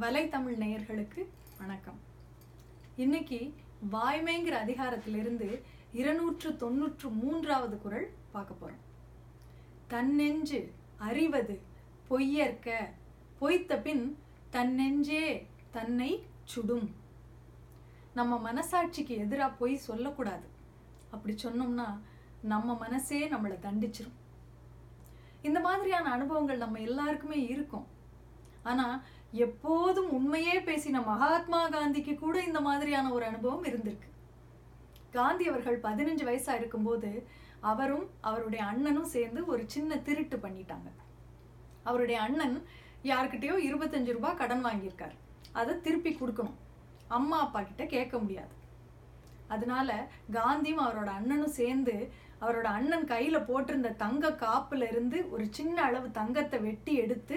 வலைத்தமிழ் நேயர்களுக்கு வணக்கம். இன்னைக்கு வாய்மைங்கிற அதிகாரத்திலிருந்து இருநூற்று தொண்ணூற்று மூன்றாவது குறள் பார்க்க போகிறோம் தன்னெஞ்சு அறிவது பொய்யற்க பொய்த்த பின் தன்னெஞ்சே தன்னை சுடும். நம்ம மனசாட்சிக்கு எதிராக பொய் சொல்லக்கூடாது. அப்படி சொன்னோம்னா நம்ம மனசே நம்மளை தண்டிச்சிரும். இந்த மாதிரியான அனுபவங்கள் நம்ம எல்லாருக்குமே இருக்கும். ஆனால் எப்போதும் உண்மையே பேசின மகாத்மா காந்திக்கு கூட இந்த மாதிரியான ஒரு அனுபவம் இருந்திருக்கு. காந்தி அவர்கள் பதினஞ்சு வயசாக இருக்கும்போது அவரும் அவருடைய அண்ணனும் சேர்ந்து ஒரு சின்ன திருட்டு பண்ணிட்டாங்க. அவருடைய அண்ணன் யார்கிட்டயோ இருபத்தஞ்சு ரூபாய் கடன் வாங்கியிருக்கார். அதை திருப்பி கொடுக்கணும். அம்மா அப்பா கிட்ட கேட்க முடியாது. அதனால காந்தியும் அவரோட அண்ணனும் சேர்ந்து அவரோட அண்ணன் கையில் போட்டிருந்த தங்க காப்புல இருந்து ஒரு சின்ன அளவு தங்கத்தை வெட்டி எடுத்து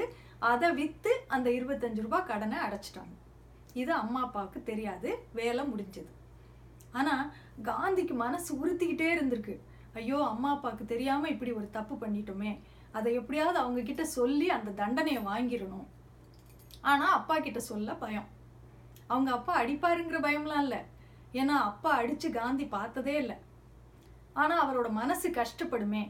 அதை விற்று அந்த இருபத்தஞ்சு ரூபாய் கடனை அடைச்சிட்டாங்க. இது அம்மா அப்பாவுக்கு தெரியாது. வேலை முடிஞ்சது. ஆனால் காந்திக்கு மனசு உறுத்திக்கிட்டே இருந்திருக்கு. ஐயோ அம்மா அப்பாவுக்கு தெரியாமல் இப்படி ஒரு தப்பு பண்ணிட்டோமே. அதை எப்படியாவது அவங்க கிட்ட சொல்லி அந்த தண்டனையை வாங்கிடணும். ஆனால் அப்பா கிட்ட சொல்ல பயம். அவங்க அப்பா அடிப்பாருங்கிற பயம்லாம் இல்லை. ஏன்னா அப்பா அடித்து காந்தி பார்த்ததே இல்லை. ஆனால் அவரோட மனசு கஷ்டப்படுமே.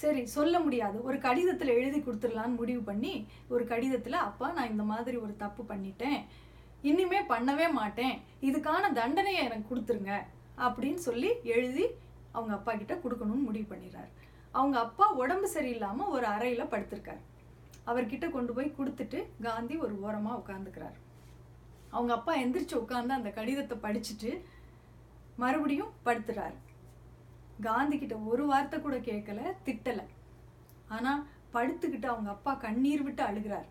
சரி சொல்ல முடியாது. ஒரு கடிதத்தில் எழுதி கொடுத்துடலான்னு முடிவு பண்ணி ஒரு கடிதத்தில் அப்பா நான் இந்த மாதிரி ஒரு தப்பு பண்ணிட்டேன். இனிமே பண்ணவே மாட்டேன். இதுக்கான தண்டனையை எனக்கு கொடுத்துருங்க. அப்படின்னு சொல்லி எழுதி அவங்க அப்பா கிட்ட கொடுக்கணும்னு முடிவு பண்ணிடுறாரு. அவங்க அப்பா உடம்பு சரியில்லாமல் ஒரு அறையில் படுத்திருக்கார். அவர்கிட்ட கொண்டு போய் கொடுத்துட்டு காந்தி ஒரு ஓரமாக உட்காந்துக்கிறார் அவங்க அப்பா எந்திரிச்சு உட்காந்து அந்த கடிதத்தை படிச்சுட்டு மறுபடியும் படுத்துறாரு. காந்தி கிட்ட ஒரு வார்த்தை கூட கேட்கல திட்டலை. ஆனால் படுத்துக்கிட்டு அவங்க அப்பா கண்ணீர் விட்டு அழுகிறார்.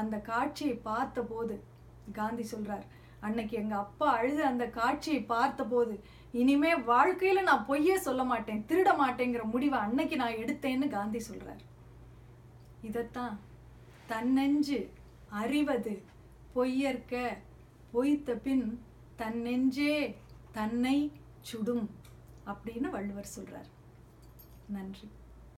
அந்த காட்சியை பார்த்த போது காந்தி சொல்கிறார் அன்னைக்கு எங்கள் அப்பா அழுது அந்த காட்சியை பார்த்த போது இனிமே வாழ்க்கையில் நான் பொய்யே சொல்ல மாட்டேன் திருட மாட்டேங்கிற முடிவை அன்னைக்கு நான் எடுத்தேன்னு காந்தி சொல்கிறார் இதைத்தான் தன்னெஞ்சு அறிவது பொய்யற்க பொய்த்த பின் தன்னெஞ்சே தன்னை சுடும். அப்படின்னு வள்ளுவர் சொல்கிறார் நன்றி.